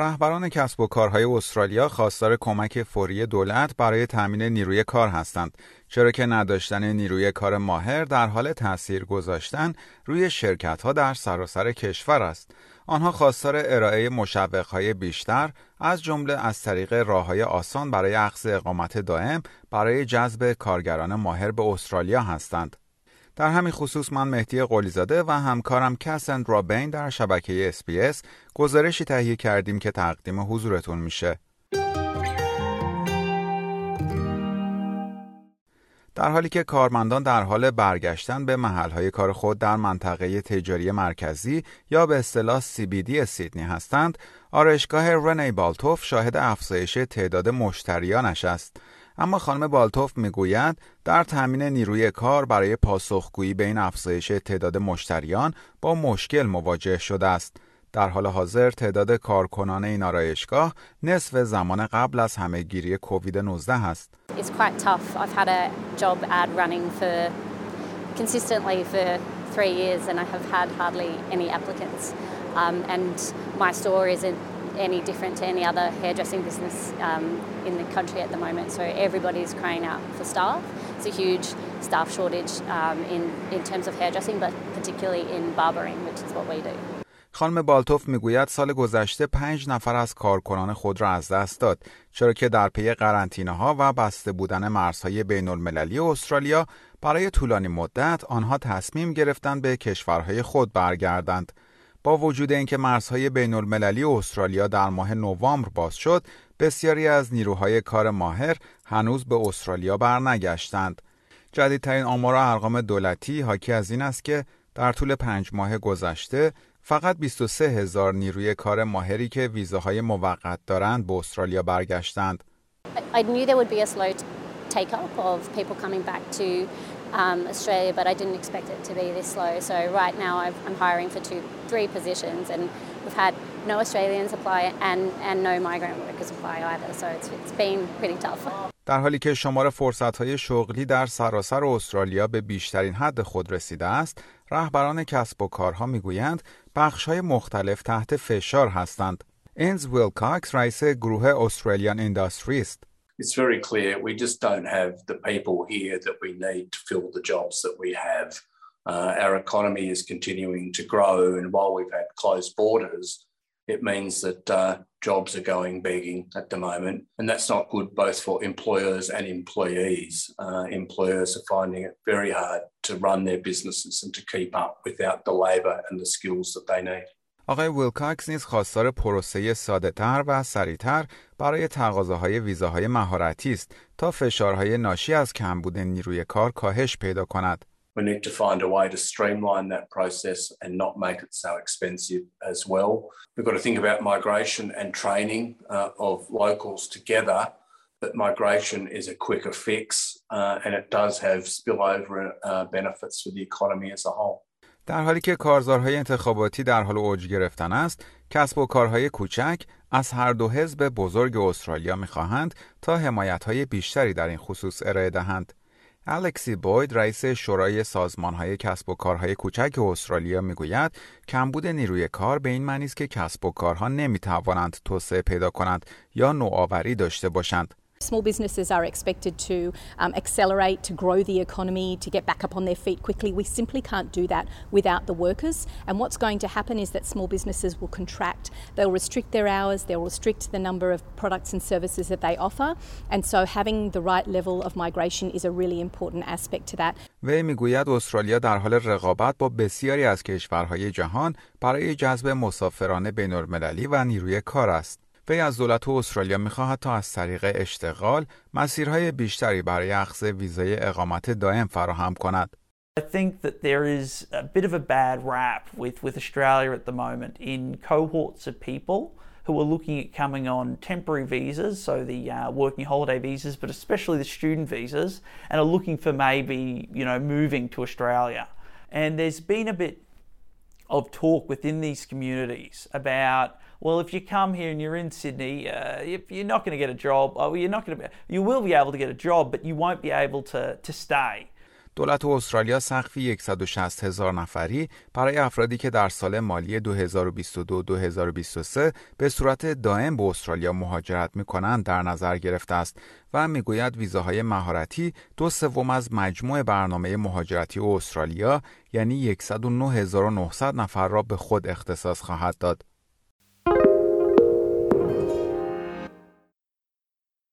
رهبران کسب و کارهای استرالیا خواستار کمک فوری دولت برای تامین نیروی کار هستند چرا که نداشتن نیروی کار ماهر در حال تاثیر گذاشتن روی شرکت ها در سراسر کشور است. آنها خواستار ارائه مشوقهای بیشتر از جمله از طریق راه های آسان برای اخذ اقامت دائم برای جذب کارگران ماهر به استرالیا هستند. در همین خصوص من مهدی قلیزاده و همکارم کسند رابین در شبکه اسپیس گزارشی تهیه کردیم که تقدیم حضورتون میشه. در حالی که کارمندان در حال برگشتن به محلهای کار خود در منطقه تجاری مرکزی یا به اصطلاح CBD سیدنی هستند، آرایشگاه رنی بالتوف شاهد افزایش تعداد مشتریانش است. اما خانم بالتوف می‌گوید در تامین نیروی کار برای پاسخگویی به این افزایش تعداد مشتریان با مشکل مواجه شده است. در حال حاضر تعداد کارکنان این آرایشگاه نصف زمان قبل از همهگیری کووید 19 است. Three years and I have had hardly any applicants. Um, and my store isn't any different to any other hairdressing business um, in the country at the moment. So everybody's crying out for staff. It's a huge staff shortage um, in, in terms of hairdressing, but particularly in barbering, which is what we do. خانم بالتوف می‌گوید سال گذشته پنج نفر از کارکنان خود را از دست داد چرا که در پی قرنطینه ها و بسته بودن مرزهای بین المللی استرالیا برای طولانی مدت آنها تصمیم گرفتند به کشورهای خود برگردند. با وجود اینکه مرزهای بین المللی استرالیا در ماه نوامبر باز شد، بسیاری از نیروهای کار ماهر هنوز به استرالیا برنگشتند. جدیدترین آمار ارقام دولتی حاکی از این است که در طول پنج ماه گذشته فقط 23 هزار نیروی کار ماهری که ویزاهای موقت دارند به استرالیا برگشتند. I knew there would be a slow take up of people coming back to um, Australia, but I didn't expect it to be this slow. So right now I've, I'm hiring for two, three positions, and we've had no Australians apply and, and no migrant workers apply either. So it's, it's been pretty tough. در حالی که شمار فرصتهای شغلی در سراسر استرالیا به بیشترین حد خود رسیده است، رهبران کسب و کارها می‌گویند بخشهای مختلف تحت فشار هستند. اینز ویلکاکس رئیس گروه استرالیان اینداستری است. It's very clear we just don't have the people here that we need to fill the jobs that we have. Uh, our economy is continuing to grow, and while we've had closed borders, it means that uh, jobs are going begging at the moment, and that's not good both for employers and employees. Uh, employers are finding it very hard to run their businesses and to keep up without the labour and the skills that they need. آقای ویلکاکس نیز خواستار پروسه ساده تر و سریعتر برای تقاضاهای ویزاهای مهارتی است تا فشارهای ناشی از کمبود نیروی کار کاهش پیدا کند. We need to find a way to streamline that process and not make it so expensive as well. We've got to think about migration and training uh, of locals together, but migration is a quicker fix uh, and it does have spillover uh, benefits for the economy as a whole. در حالی که کارزارهای انتخاباتی در حال اوج گرفتن است، کسب و کارهای کوچک از هر دو حزب بزرگ استرالیا می‌خواهند تا حمایتهای بیشتری در این خصوص ارائه دهند. الکسی بوید رئیس شورای سازمانهای کسب و کارهای کوچک استرالیا می‌گوید کمبود نیروی کار به این معنی است که کسب و کارها نمی‌توانند توسعه پیدا کنند یا نوآوری داشته باشند. Small businesses are expected to um, accelerate, to grow the economy, to get back up on their feet quickly. We simply can't do that without the workers. And what's going to happen is that small businesses will contract. They'll restrict their hours, they'll restrict the number of products and services that they offer. And so having the right level of migration is a really important aspect to that. وی میگوید استرالیا در حال رقابت با بسیاری از کشورهای جهان برای جذب مسافران بین‌المللی و نیروی کار است. وی از دولت استرالیا میخواهد تا از طریق اشتغال مسیرهای بیشتری برای اخذ ویزای اقامت دائم فراهم کند. I think that there is a bit of a bad rap with, with Australia at the moment in cohorts of people who are looking at coming on temporary visas, so the uh, working holiday visas, but especially the student visas, and are looking for maybe, you know, moving to Australia. And there's been a bit of talk within these communities about well, if you come here and you're in Sydney, uh, you're not going to get a job. Oh, you're not going to. You will be able to get a job, but you won't be able to to stay. دولت استرالیا سقفی 160 هزار نفری برای افرادی که در سال مالی 2022-2023 به صورت دائم به استرالیا مهاجرت می کنند در نظر گرفته است و می‌گوید ویزاهای مهارتی دو سوم از مجموع برنامه مهاجرتی استرالیا یعنی 109900 نفر را به خود اختصاص خواهد داد.